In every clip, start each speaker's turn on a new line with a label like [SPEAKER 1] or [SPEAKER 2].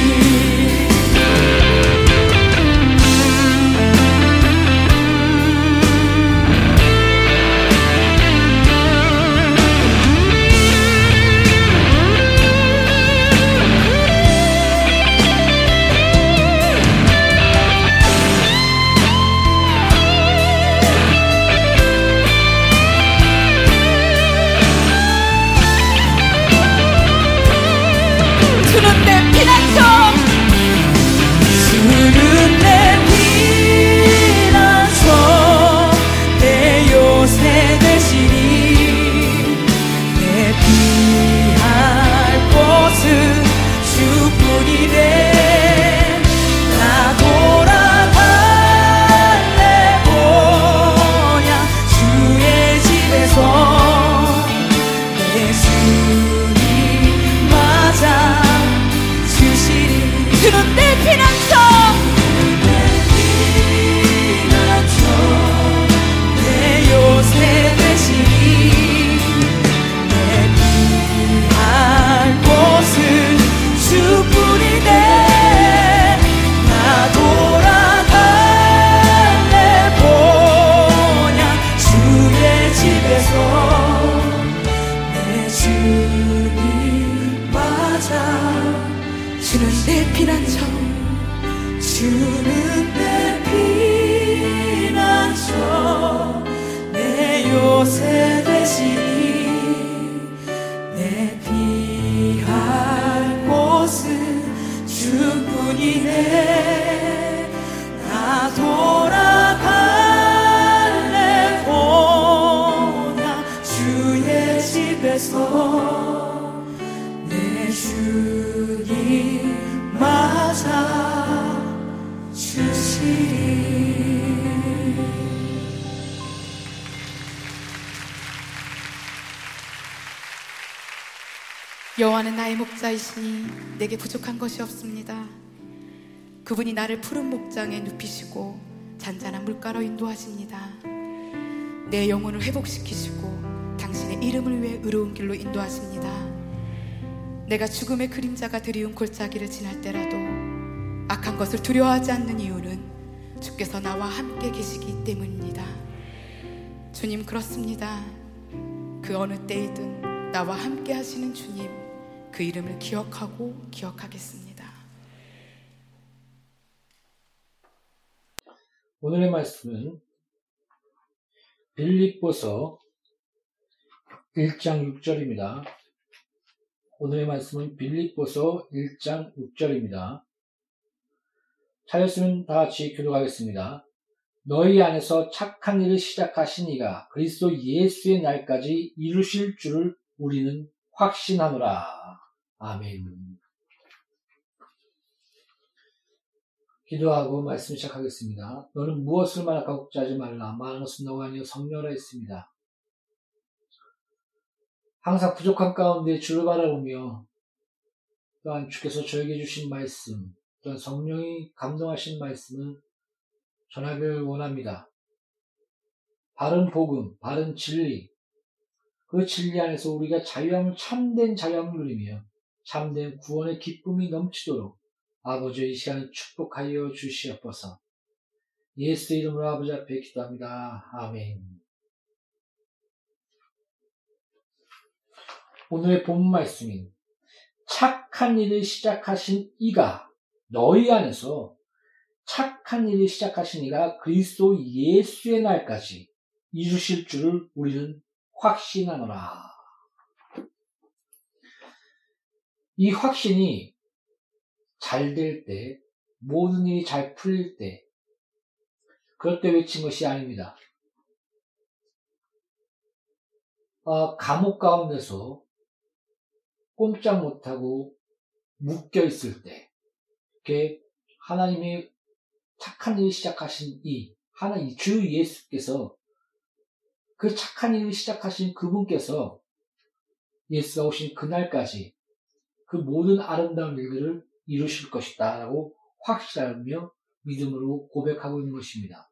[SPEAKER 1] you. 부족한 것이 없습니다. 그분이 나를 푸른 목장에 눕히시고 잔잔한 물가로 인도하십니다. 내 영혼을 회복시키시고 당신의 이름을 위해 의로운 길로 인도하십니다. 내가 죽음의 그림자가 드리운 골짜기를 지날 때라도 악한 것을 두려워하지 않는 이유는 주께서 나와 함께 계시기 때문입니다. 주님 그렇습니다. 그 어느 때이든 나와 함께 하시는 주님 그 이름을 기억하고 기억하겠습니다.
[SPEAKER 2] 오늘의 말씀은 빌립보서 1장 6절입니다. 오늘의 말씀은 빌립보서 1장 6절입니다. 찾았으면 다 같이 교독하겠습니다. 너희 안에서 착한 일을 시작하신 이가 그리스도 예수의 날까지 이루실 줄을 우리는 확신하노라. 아멘. 기도하고 말씀 시작하겠습니다. 너는 무엇을 말할까 걱정하지 말라. 말하는 것은 너가 아니여 성녀라 했습니다. 항상 부족한 가운데 주를 바라보며 또한 주께서 저에게 주신 말씀, 또한 성령이 감동하신 말씀을 전하기를 원합니다. 바른 복음, 바른 진리, 그 진리 안에서 우리가 자유함을 참된 자유함을 누리며 참된 구원의 기쁨이 넘치도록 아버지의 이 시간을 축복하여 주시옵소서. 예수 이름으로 아버지 앞에 기도합니다. 아멘. 오늘의 본 말씀인 착한 일을 시작하신 이가 너희 안에서 착한 일을 시작하신 이가 그리스도 예수의 날까지 이루실 줄을 우리는 확신하노라. 이 확신이 잘 될 때, 모든 일이 잘 풀릴 때, 그럴 때 외친 것이 아닙니다. 어, 감옥 가운데서 꼼짝 못하고 묶여 있을 때, 이렇게 하나님이 착한 일을 시작하신 이, 하나님, 주 예수께서 그 착한 일을 시작하신 그분께서 예수가 오신 그날까지 그 모든 아름다운 일들을 이루실 것이다. 라고 확실하며 믿음으로 고백하고 있는 것입니다.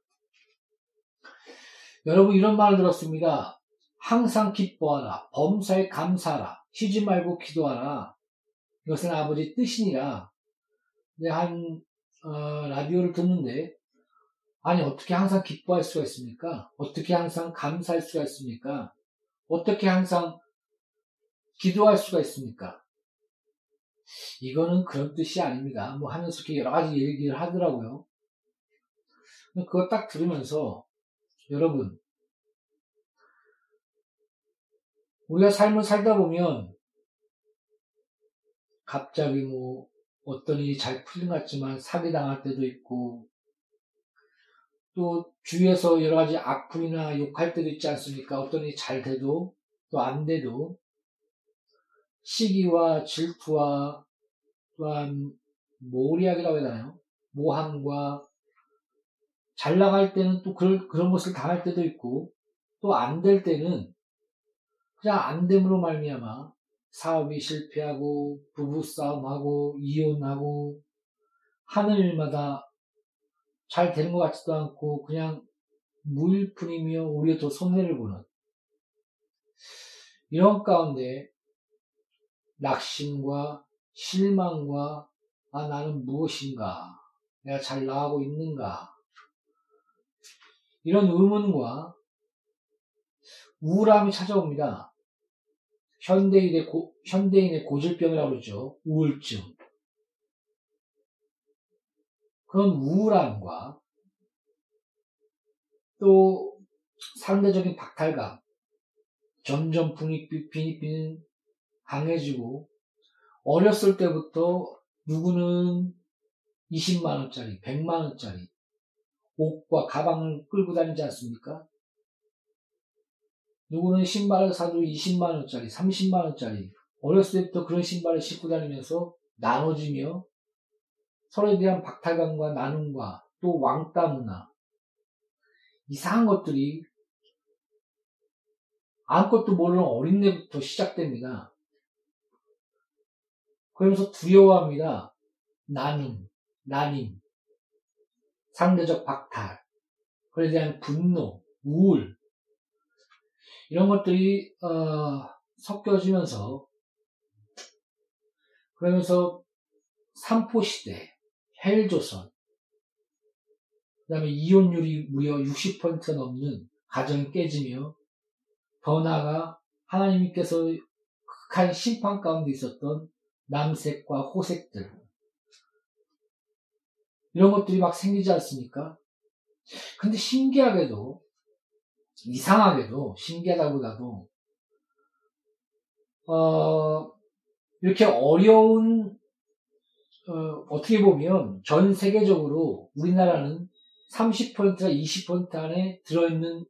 [SPEAKER 2] 여러분 이런 말을 들었습니다. 항상 기뻐하라. 범사에 감사하라. 쉬지 말고 기도하라. 이것은 아버지 뜻이니라. 한 어, 라디오를 듣는데 아니 어떻게 항상 기뻐할 수가 있습니까? 어떻게 항상 감사할 수가 있습니까? 어떻게 항상 기도할 수가 있습니까? 이거는 그런 뜻이 아닙니다. 뭐 하면서 이렇게 여러 가지 얘기를 하더라고요. 그거 딱 들으면서 여러분 우리가 삶을 살다 보면 갑자기 뭐 어떤 일이 잘 풀린 것 같지만 사기당할 때도 있고 또 주위에서 여러 가지 악플이나 욕할 때도 있지 않습니까? 어떤 일이 잘 돼도 또 안 돼도 시기와 질투와 또한 모리학이라고 해야 되나요? 모함과 잘 나갈 때는 또 그런, 그런 것을 당할 때도 있고 또 안 될 때는 그냥 안 됨으로 말미암아 사업이 실패하고 부부싸움하고 이혼하고 하는 일마다 잘 되는 것 같지도 않고 그냥 무일푼이며 오히려 더 손해를 보는 이런 가운데 낙심과 실망과 아 나는 무엇인가 내가 잘 나가고 있는가 이런 의문과 우울함이 찾아옵니다. 현대인의, 고, 현대인의 고질병이라고 그러죠. 우울증. 그런 우울함과 또 상대적인 박탈감, 점점 분위기는 강해지고 어렸을 때부터 누구는 20만 원짜리, 100만 원짜리 옷과 가방을 끌고 다니지 않습니까? 누구는 신발을 사도 20만 원짜리, 30만 원짜리 어렸을 때부터 그런 신발을 신고 다니면서 나눠지며 서로에 대한 박탈감과 나눔과 또 왕따 문화, 이상한 것들이 아무것도 모르는 어린애부터 시작됩니다. 그러면서 두려워합니다. 난임, 난임, 상대적 박탈, 그에 대한 분노, 우울, 이런 것들이 어, 섞여지면서 그러면서 삼포시대, 헬조선, 그 다음에 이혼율이 무려 60% 넘는 가정이 깨지며 더 나아가 하나님께서 극한 심판 가운데 있었던 남색과 호색들 이런 것들이 막 생기지 않습니까? 근데 신기하게도 이상하게도 신기하다보다도 어, 이렇게 어려운 어, 떻게 보면 전 세계적으로 우리나라는 30%나 20% 안에 들어있는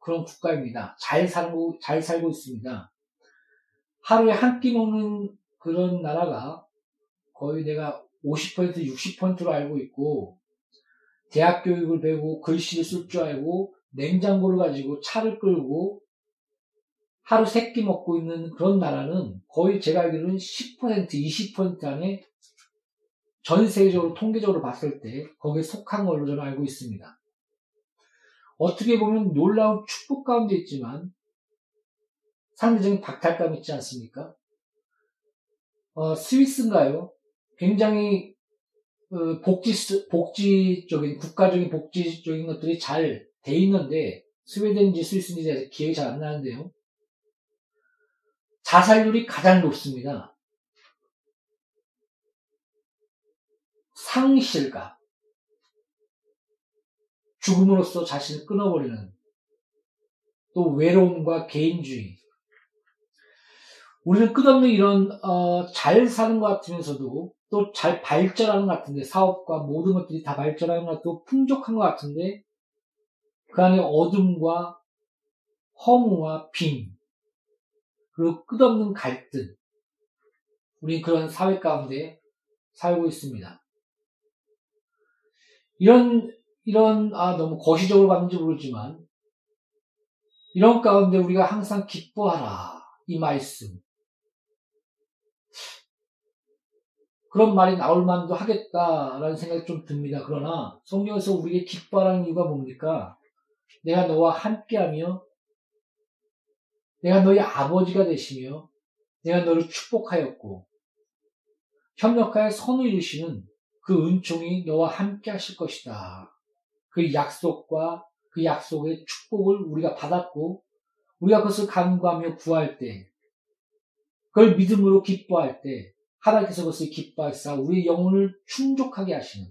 [SPEAKER 2] 그런 국가입니다. 잘 살고 잘 살고 있습니다. 하루에 한 끼 먹는 그런 나라가 거의 내가 50% 60%로 알고 있고 대학 교육을 배우고 글씨를 쓸 줄 알고 냉장고를 가지고 차를 끌고 하루 세 끼 먹고 있는 그런 나라는 거의 제가 알기로는 10% 20% 안에 전 세계적으로 통계적으로 봤을 때 거기에 속한 걸로 저는 알고 있습니다. 어떻게 보면 놀라운 축복 가운데 있지만 상대적인 박탈감 있지 않습니까? 어, 스위스인가요? 굉장히 어, 복지 복지적인 국가적인 복지적인 것들이 잘 돼 있는데 스웨덴인지 스위스인지 기억이 잘 안 나는데요. 자살률이 가장 높습니다. 상실감, 죽음으로써 자신을 끊어버리는 또 외로움과 개인주의. 우리는 끝없는 이런 어, 잘 사는 것 같으면서도 또 잘 발전하는 것 같은데 사업과 모든 것들이 다 발전하는 것 같고 풍족한 것 같은데 그 안에 어둠과 허무와 빈 그리고 끝없는 갈등 우리 그런 사회 가운데 살고 있습니다. 이런 이런 아 너무 거시적으로 봤는지 모르지만 이런 가운데 우리가 항상 기뻐하라 이 말씀 그런 말이 나올 만도 하겠다라는 생각이 좀 듭니다. 그러나 성경에서 우리에게 기뻐하라는 이유가 뭡니까? 내가 너와 함께하며 내가 너의 아버지가 되시며 내가 너를 축복하였고 협력하여 선을 이루시는 그 은총이 너와 함께 하실 것이다. 그 약속과 그 약속의 축복을 우리가 받았고 우리가 그것을 간구하며 구할 때 그걸 믿음으로 기뻐할 때 하나님께서 그것을 기뻐하사 우리 영혼을 충족하게 하시는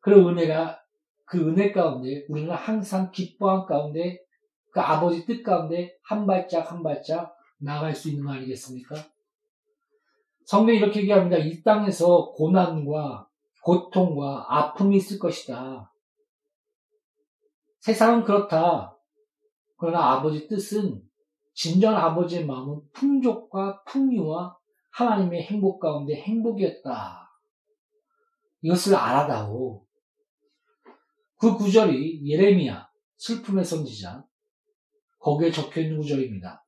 [SPEAKER 2] 그런 은혜가 그 은혜 가운데 우리는 항상 기뻐한 가운데 그 아버지 뜻 가운데 한 발짝 한 발짝 나갈 수 있는 거 아니겠습니까? 성경이 이렇게 얘기합니다. 이 땅에서 고난과 고통과 아픔이 있을 것이다. 세상은 그렇다. 그러나 아버지 뜻은 진정 아버지의 마음은 풍족과 풍요와 하나님의 행복 가운데 행복이었다. 이것을 알아다오. 그 구절이 예레미야, 슬픔의 선지자, 거기에 적혀 있는 구절입니다.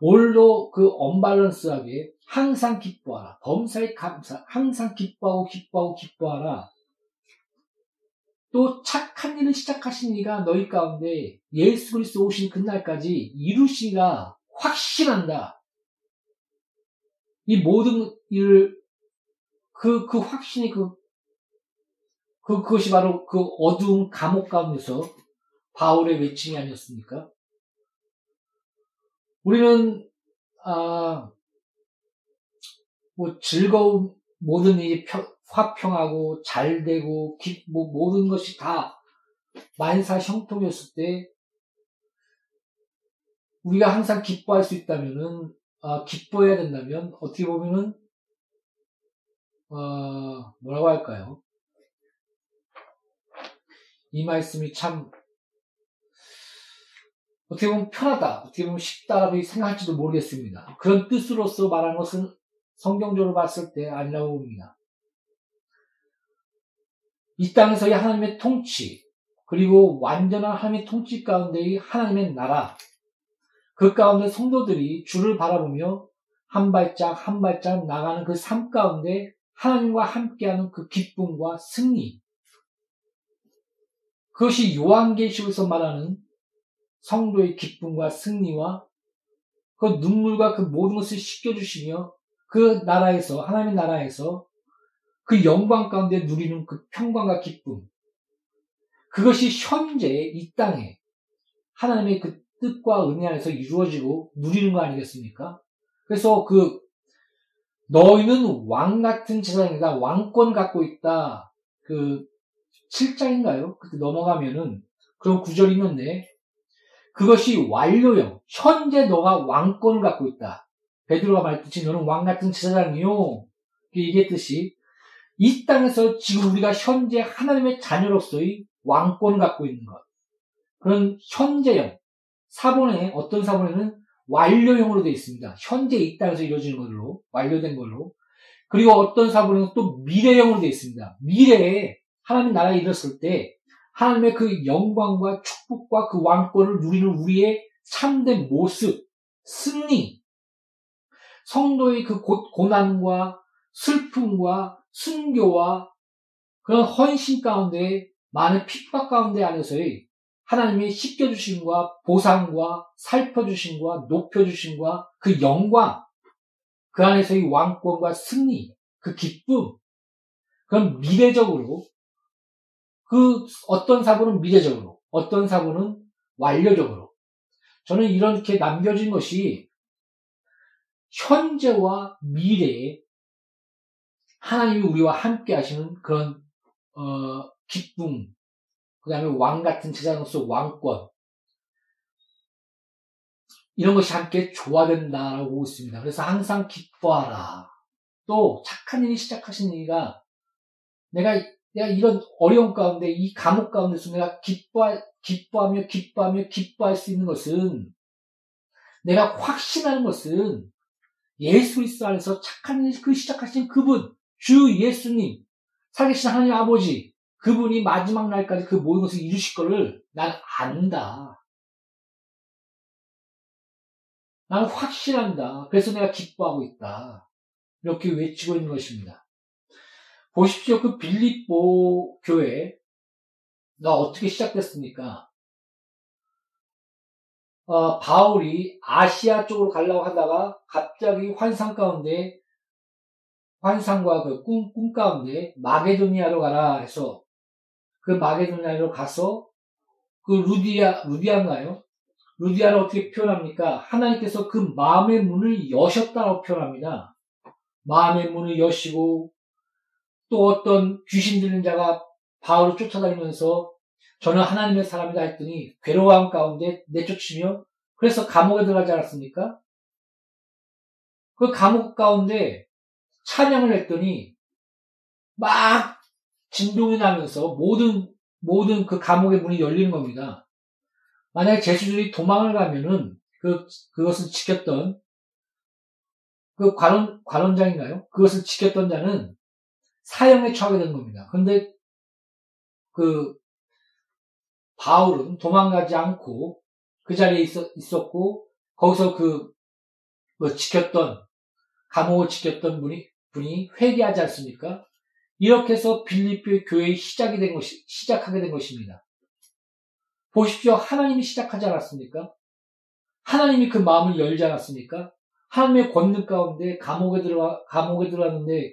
[SPEAKER 2] 올로 그 언밸런스하게 항상 기뻐하라. 범사에 감사, 항상 기뻐하고 기뻐하고 기뻐하라. 또 착한 일을 시작하신 이가 너희 가운데 예수 그리스도 오신 그날까지 이루시가 확신한다. 이 모든 일을 그, 그 확신이 그, 그, 그것이 바로 그 어두운 감옥 가운데서 바울의 외침이 아니었습니까? 우리는, 아, 뭐 즐거운 모든 일이 평, 화평하고 잘 되고 기, 뭐 모든 것이 다 만사 형통이었을 때 우리가 항상 기뻐할 수 있다면은 아, 기뻐해야 된다면 어떻게 보면은 어, 뭐라고 할까요? 이 말씀이 참 어떻게 보면 편하다, 어떻게 보면 쉽다라고 생각할지도 모르겠습니다. 그런 뜻으로서 말하는 것은 성경적으로 봤을 때 아니라고 봅니다. 이 땅에서의 하나님의 통치, 그리고 완전한 하나님의 통치 가운데의 하나님의 나라, 그 가운데 성도들이 주를 바라보며 한 발짝 한 발짝 나가는 그 삶 가운데 하나님과 함께하는 그 기쁨과 승리. 그것이 요한계시록에서 말하는 성도의 기쁨과 승리와 그 눈물과 그 모든 것을 씻겨주시며 그 나라에서, 하나님의 나라에서 그 영광 가운데 누리는 그 평강과 기쁨. 그것이 현재 이 땅에 하나님의 그 뜻과 은혜 안에서 이루어지고 누리는 거 아니겠습니까? 그래서 그 너희는 왕 같은 재산이다. 왕권 갖고 있다. 그 7장인가요? 그때 넘어가면은 그런 구절이 있는데 그것이 완료형. 현재 너가 왕권을 갖고 있다. 베드로가 말했듯이 너는 왕 같은 제사장이요. 얘기했듯이 이 땅에서 지금 우리가 현재 하나님의 자녀로서의 왕권을 갖고 있는 것. 그런 현재형. 사본에 어떤 사본에는 완료형으로 되어 있습니다. 현재 이 땅에서 이루어지는 걸로 완료된 걸로. 그리고 어떤 사본에는 또 미래형으로 되어 있습니다. 미래에 하나님 나라에 이르렀을 때 하나님의 그 영광과 축복과 그 왕권을 누리는 우리의 참된 모습, 승리, 성도의 그 고난과 슬픔과 순교와 그런 헌신 가운데 많은 핍박 가운데 안에서의 하나님의 씻겨주심과 보상과 살펴주심과 높여주심과 그 영광, 그 안에서의 왕권과 승리, 그 기쁨, 그건 미래적으로, 그 어떤 사고는 미래적으로, 어떤 사고는 완료적으로. 저는 이렇게 남겨진 것이 현재와 미래에 하나님이 우리와 함께 하시는 그런 어, 기쁨, 그 다음에 왕 같은 제자로서 왕권 이런 것이 함께 조화된다라고 보고 있습니다. 그래서 항상 기뻐하라. 또 착한 일이 시작하신 일이가 내가 내가 이런 어려운 가운데 이 감옥 가운데서 내가 기뻐 기뻐하며 기뻐하며 기뻐할 수 있는 것은 내가 확신하는 것은 예수 그리스도 안에서 착한 일그 시작하신 그분 주 예수님 살계신 하나님 아버지 그분이 마지막 날까지 그 모든 것을 이루실 거를 난 안다. 나는 확신한다. 그래서 내가 기뻐하고 있다. 이렇게 외치고 있는 것입니다. 보십시오. 그 빌립보 교회, 가 어떻게 시작됐습니까? 어, 바울이 아시아 쪽으로 가려고 하다가 갑자기 환상 가운데, 환상과 그 꿈, 꿈 가운데 마게도니아로 가라 해서 그 마게도냐로 가서 그 루디아 루디아인가요? 루디아를 어떻게 표현합니까? 하나님께서 그 마음의 문을 여셨다고 표현합니다. 마음의 문을 여시고 또 어떤 귀신 들린 자가 바울을 쫓아다니면서 저는 하나님의 사람이다 했더니 괴로움 가운데 내쫓으며 그래서 감옥에 들어가지 않았습니까? 그 감옥 가운데 찬양을 했더니 막 진동이 나면서 모든, 모든 그 감옥의 문이 열리는 겁니다. 만약에 제수들이 도망을 가면은 그, 그것을 지켰던 그 관원, 관원장인가요? 그것을 지켰던 자는 사형에 처하게 되는 겁니다. 그런데 그 바울은 도망가지 않고 그 자리에 있었, 있었 고 거기서 그, 뭐 지켰던 감옥을 지켰던 분이 분이 회개하지 않습니까? 이렇게 해서 빌립보 교회의 시작이 된 것이, 시작하게 된 것입니다. 보십시오. 하나님이 시작하지 않았습니까? 하나님이 그 마음을 열지 않았습니까? 하나님의 권능 가운데 감옥에 들어가, 감옥에 들어갔는데,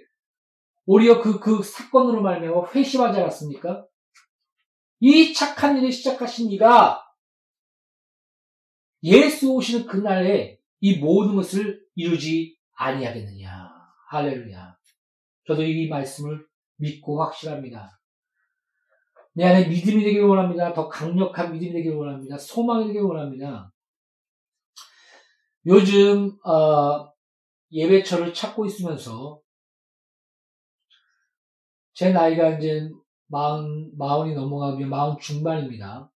[SPEAKER 2] 오히려 그, 그 사건으로 말미암아 회심하지 않았습니까? 이 착한 일을 시작하신 이가 예수 오시는 그날에 이 모든 것을 이루지 아니하겠느냐. 할렐루야. 저도 이 말씀을 믿고 확실합니다. 내 안에 믿음이 되길 원합니다. 더 강력한 믿음이 되길 원합니다. 소망이 되길 원합니다. 요즘 어, 예배처를 찾고 있으면서 제 나이가 이제 마흔 마흔이 넘어가면 마흔 중반입니다.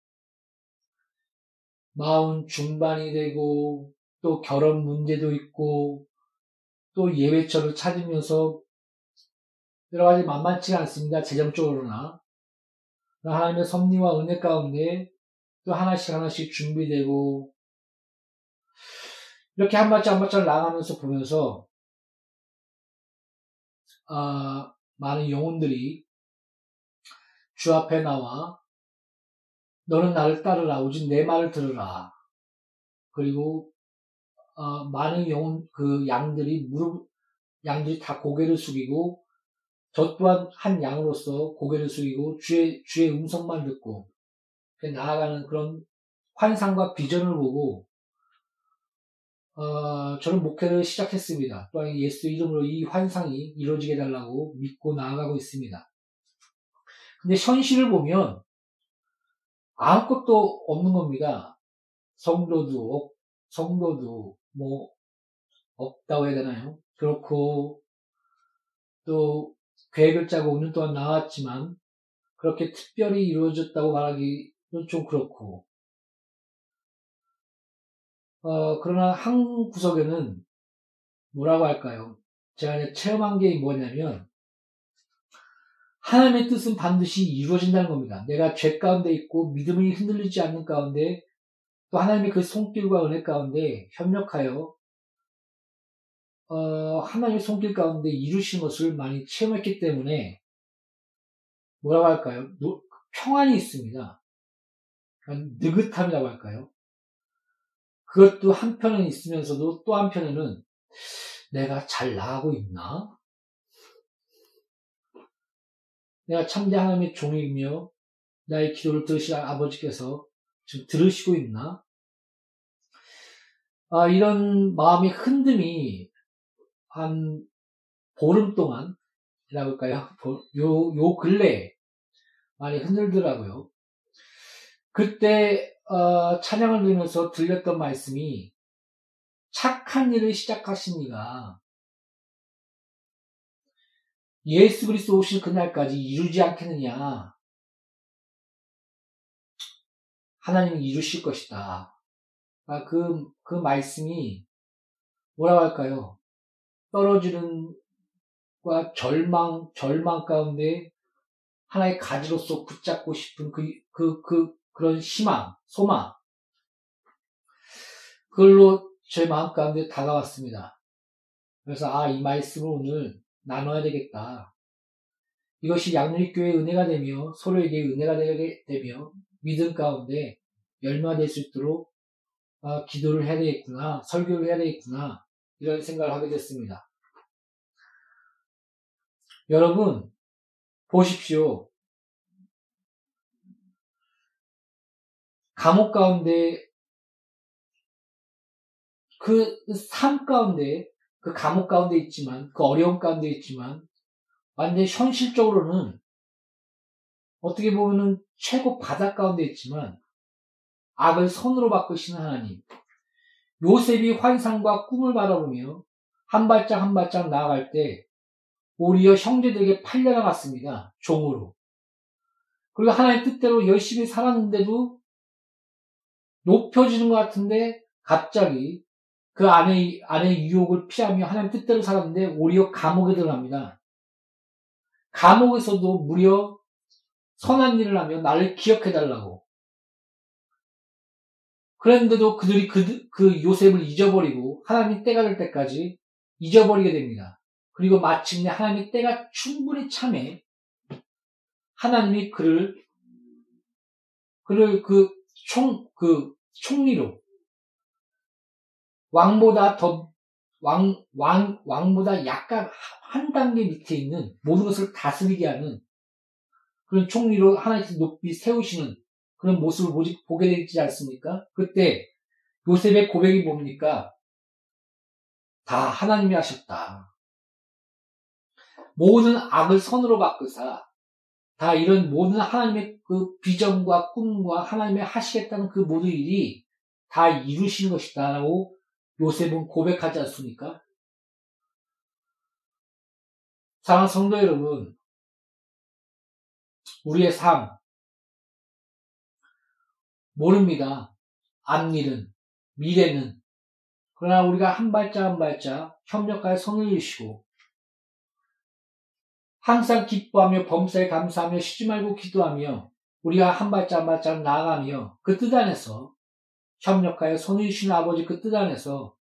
[SPEAKER 2] 마흔 중반이 되고 또 결혼 문제도 있고 또 예배처를 찾으면서 여러 가지 만만치 않습니다. 재정적으로나. 하나님의 섭리와 은혜 가운데 또 하나씩 하나씩 준비되고 이렇게 한 발짝 한 발짝 나가면서 보면서 아, 많은 영혼들이 주 앞에 나와 너는 나를 따르라 오직 내 말을 들으라 그리고 어, 많은 영혼 그 양들이 무릎 양들이 다 고개를 숙이고 저 또한 한 양으로서 고개를 숙이고 주의 주의 음성만 듣고 나아가는 그런 환상과 비전을 보고 어, 저는 목회를 시작했습니다. 또한 예수 이름으로 이 환상이 이루어지게 달라고 믿고 나아가고 있습니다. 근데 현실을 보면 아무것도 없는 겁니다. 성도도 없, 성도도 뭐 없다고 해야 되나요? 그렇고 또 계획을 짜고 5년 동안 나왔지만 그렇게 특별히 이루어졌다고 말하기는 좀 그렇고 어, 그러나 한 구석에는 뭐라고 할까요? 제가 체험한 게 뭐냐면 하나님의 뜻은 반드시 이루어진다는 겁니다. 내가 죄 가운데 있고 믿음이 흔들리지 않는 가운데 또 하나님의 그 손길과 은혜 가운데 협력하여 어, 하나님의 손길 가운데 이루신 것을 많이 체험했기 때문에 뭐라고 할까요? 노, 평안이 있습니다. 느긋함이라고 할까요? 그것도 한편은 있으면서도 또 한편에는 내가 잘 나가고 있나? 내가 참대 하나님의 종이며 나의 기도를 들으실 아버지께서 지금 들으시고 있나? 아, 이런 마음의 흔듦이 한 보름 동안, 이라고 할까요? 요, 요 근래 많이 흔들더라고요. 그때, 어, 찬양을 들으면서 들렸던 말씀이 착한 일을 시작하신 이가 예수 그리스도 오실 그날까지 이루지 않겠느냐. 하나님이 이루실 것이다. 아, 그, 그 말씀이 뭐라고 할까요? 떨어지는 과 절망, 절망 가운데 하나의 가지로서 붙잡고 싶은 그, 그, 그, 그런 희망, 소망. 그걸로 제 마음 가운데 다가왔습니다. 그래서, 아, 이 말씀을 오늘 나눠야 되겠다. 이것이 양육교회의 은혜가 되며 서로에게 은혜가 되게 되며 믿음 가운데 열마될 수 있도록 아, 기도를 해야 되겠구나, 설교를 해야 되겠구나, 이런 생각을 하게 됐습니다. 여러분, 보십시오. 감옥 가운데, 그 삶 가운데, 그 감옥 가운데 있지만, 그 어려움 가운데 있지만, 완전 현실적으로는 어떻게 보면은 최고 바닥 가운데 있지만, 악을 선으로 바꾸시는 하나님. 요셉이 환상과 꿈을 바라보며 한 발짝 한 발짝 나아갈 때 오히려 형제들에게 팔려나갔습니다. 종으로. 그리고 하나의 뜻대로 열심히 살았는데도 높여지는 것 같은데 갑자기 그 안에, 안에 유혹을 피하며 하나님 뜻대로 살았는데 오히려 감옥에 들어갑니다. 감옥에서도 무려 선한 일을 하며 나를 기억해달라고. 그랬는데도 그들이 그, 그 요셉을 잊어버리고 하나님 때가 될 때까지 잊어버리게 됩니다. 그리고 마침내 하나님의 때가 충분히 참해 하나님이 그를 그를 그 총, 그 총리로 왕보다 더 왕, 왕, 왕보다 약간 한 단계 밑에 있는 모든 것을 다스리게 하는 그런 총리로 하나님께서 높이 세우시는 그런 모습을 보게 되지 않습니까? 그때 요셉의 고백이 뭡니까? 다 하나님이 하셨다. 모든 악을 선으로 바꾸사 다 이런 모든 하나님의 그 비전과 꿈과 하나님의 하시겠다는 그 모든 일이 다 이루신 것이다라고 요셉은 고백하지 않습니까? 사랑하는 성도 여러분, 우리의 삶, 모릅니다. 앞일은, 미래는. 그러나 우리가 한 발짝 한 발짝 협력하여 손을 주시고, 항상 기뻐하며 범사에 감사하며 쉬지 말고 기도하며 우리가 한 발짝 한 발짝 나아가며 그 뜻 안에서 협력하여 손을 주신 아버지 그 뜻 안에서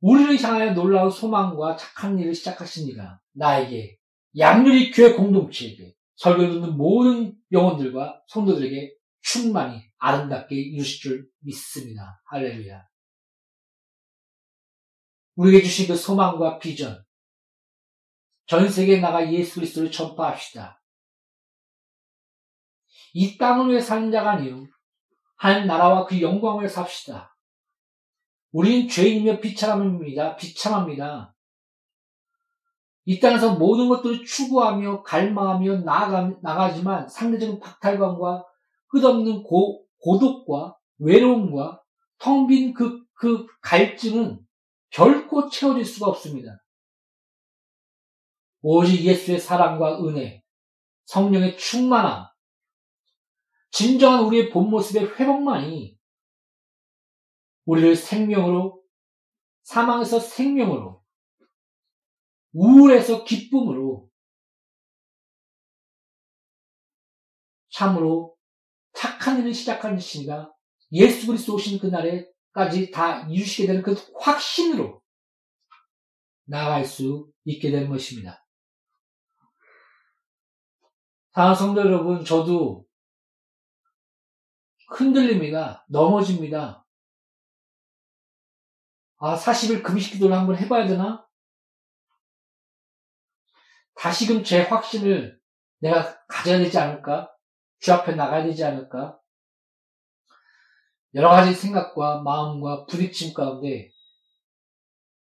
[SPEAKER 2] 우리를 향하여 놀라운 소망과 착한 일을 시작하시니라 나에게 양률이 교회 공동체에게 설교 듣는 모든 영혼들과 성도들에게 충만히 아름답게 이루실 줄 믿습니다. 할렐루야. 우리에게 주신 그 소망과 비전, 전 세계에 나가 예수 그리스도를 전파합시다. 이 땅을 위해 사는 자가 아니요 한 나라와 그 영광을 삽시다. 우리는 죄인이며 비참합니다. 비참합니다. 이 땅에서 모든 것들을 추구하며 갈망하며 나아가, 나가지만 상대적인 박탈감과 끝없는 고, 고독과 외로움과 텅 빈 그, 그 갈증은 결코 채워질 수가 없습니다. 오직 예수의 사랑과 은혜, 성령의 충만함, 진정한 우리의 본 모습의 회복만이 우리를 생명으로, 사망에서 생명으로, 우울에서 기쁨으로, 참으로 착한 일을 시작하는 시가 예수 그리스도 오신 그날에까지 다 이루시게 되는 그 확신으로 나아갈 수 있게 되는 것입니다. 사랑 성도 여러분, 저도 흔들립니다. 넘어집니다. 아, 40일 금식 기도를 한번 해봐야 되나? 다시금 제 확신을 내가 가져야 되지 않을까? 주 앞에 나가야 되지 않을까? 여러 가지 생각과 마음과 부딪힘 가운데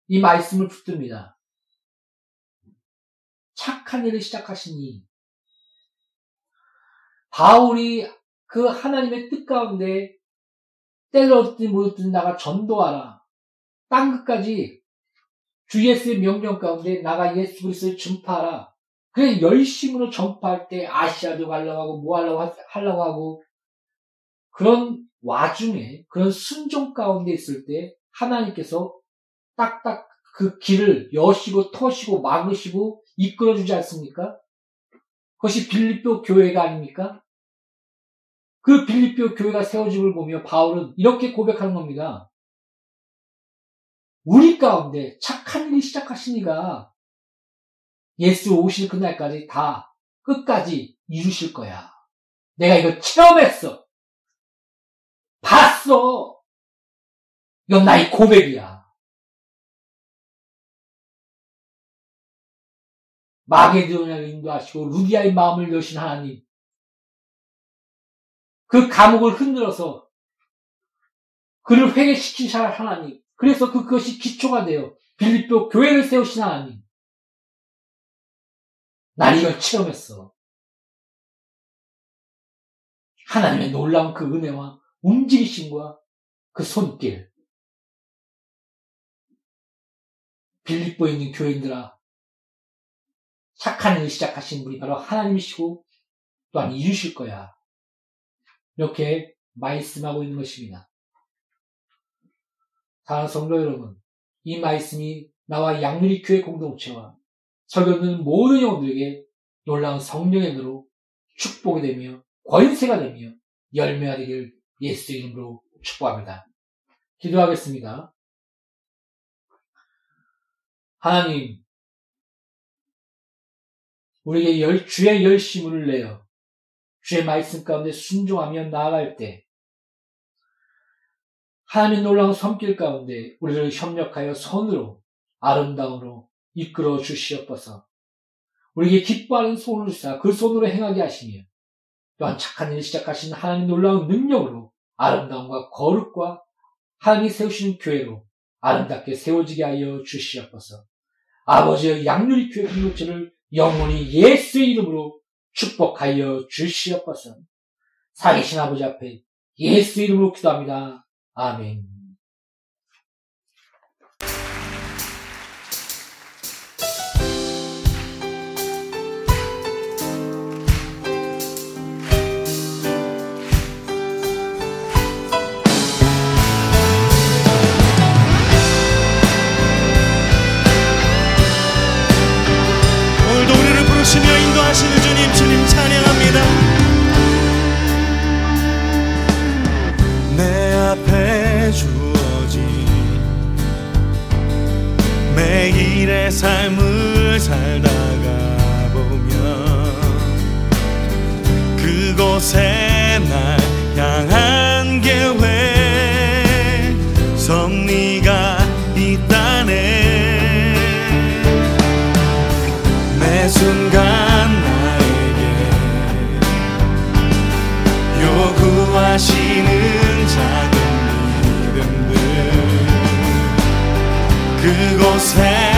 [SPEAKER 2] 이 말씀을 붙듭니다. 착한 일을 시작하시니 바울이 그 하나님의 뜻 가운데 때를 얻든 못 얻든 나가 전도하라. 땅 끝까지 주 예수의 명령 가운데 나가 예수 그리스도를 전파하라. 그래 열심으로 전파할 때 아시아도 가려고 하고 뭐 하려고 하려고 하고 그런 와중에 그런 순종 가운데 있을 때 하나님께서 딱딱 그 길을 여시고 터시고 막으시고 이끌어주지 않습니까? 그것이 빌립보 교회가 아닙니까? 그 빌립보 교회가 세워짐을 보며 바울은 이렇게 고백하는 겁니다. 우리 가운데 착한 일이 시작하시니까 예수 오실 그날까지 다 끝까지 이루실 거야. 내가 이거 체험했어. 봤어. 이건 나의 고백이야. 마게도냐를 인도하시고 루디아의 마음을 여신 하나님. 그 감옥을 흔들어서 그를 회개시키신 하나님. 그래서 그, 그것이 기초가 되어 빌립보 교회를 세우신 하나님. 난 이걸 체험했어. 하나님의 놀라운 그 은혜와 움직이심과 그 손길. 빌립보에 있는 교인들아, 착한 일을 시작하신 분이 바로 하나님이시고 또한 이루실 거야. 이렇게 말씀하고 있는 것입니다. 사랑하는 성도 여러분, 이 말씀이 나와 양누리 교회 공동체와 설교는 모든 영혼들에게 놀라운 성령의 으로 축복이 되며 권세가 되며 열매가 되길 예수 이름으로 축복합니다. 기도하겠습니다. 하나님, 우리에게 열, 주의 열심을 내어 주의 말씀 가운데 순종하며 나아갈 때 하나님의 놀라운 섬길 가운데 우리를 협력하여 선으로 아름다움으로 이끌어 주시옵소서. 우리에게 기뻐하는 손을 주사 그 손으로 행하게 하시며 또한 착한 일을 시작하신 하나님 놀라운 능력으로 아름다움과 거룩과 하나님이 세우시는 교회로 아름답게 세워지게 하여 주시옵소서. 아버지의 양률이 교회 공동체를 영원히 예수의 이름으로 축복하여 주시옵소서. 살계신 아버지 앞에 예수 이름으로 기도합니다. 아멘.
[SPEAKER 3] 삶을 살다가 보면 그곳에 날 향한 계획 섭리가 있다네. 매 순간 나에게 요구하시는 작은 믿음들 그곳에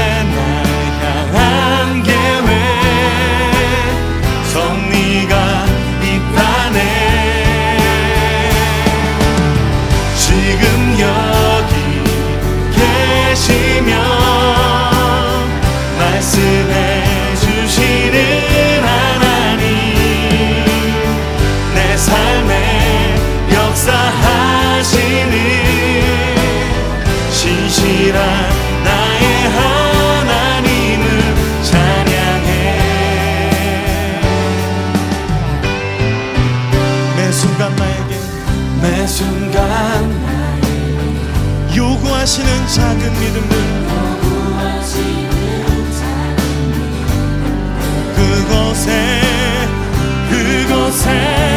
[SPEAKER 3] 거부하시는 작은 믿음을 그곳에 그곳에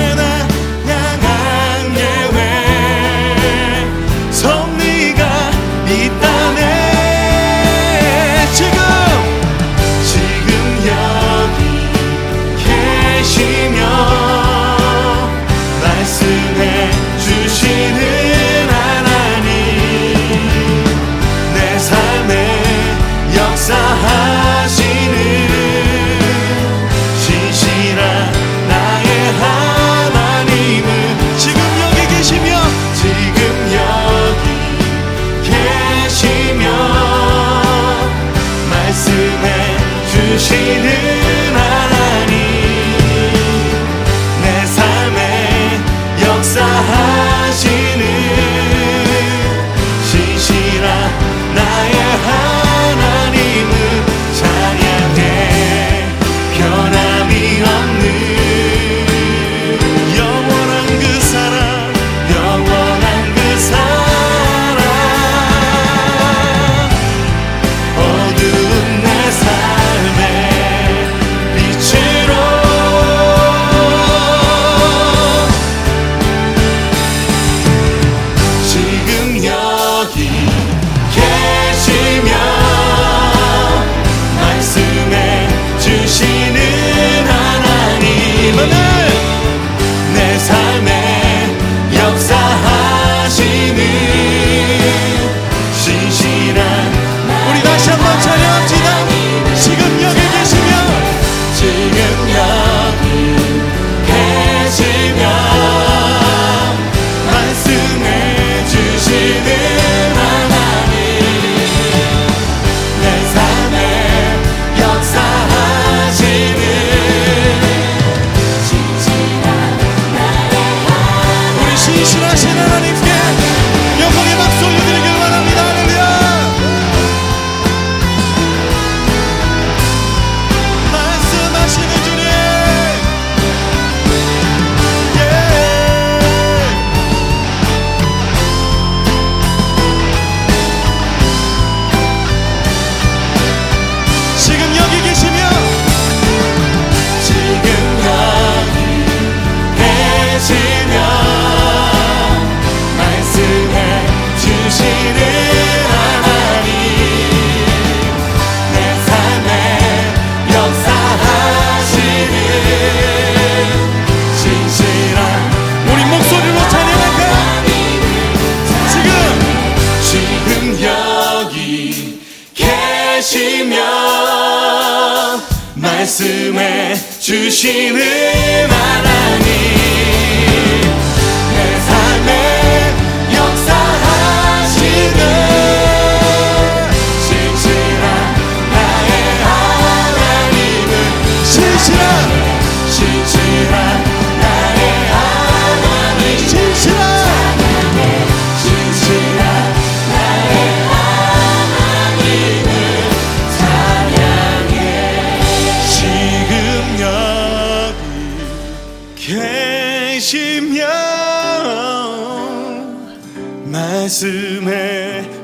[SPEAKER 3] machine is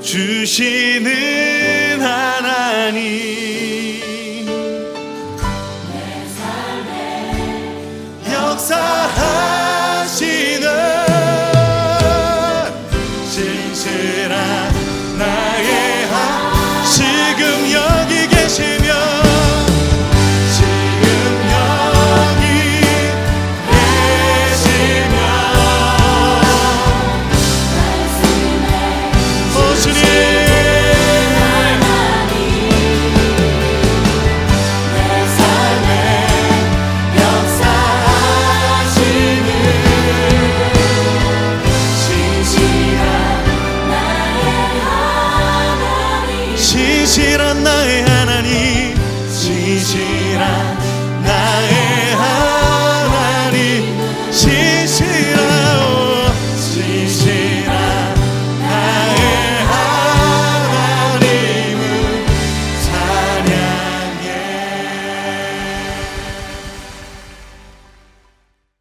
[SPEAKER 3] 주시는 하나님. 내 삶에 역사하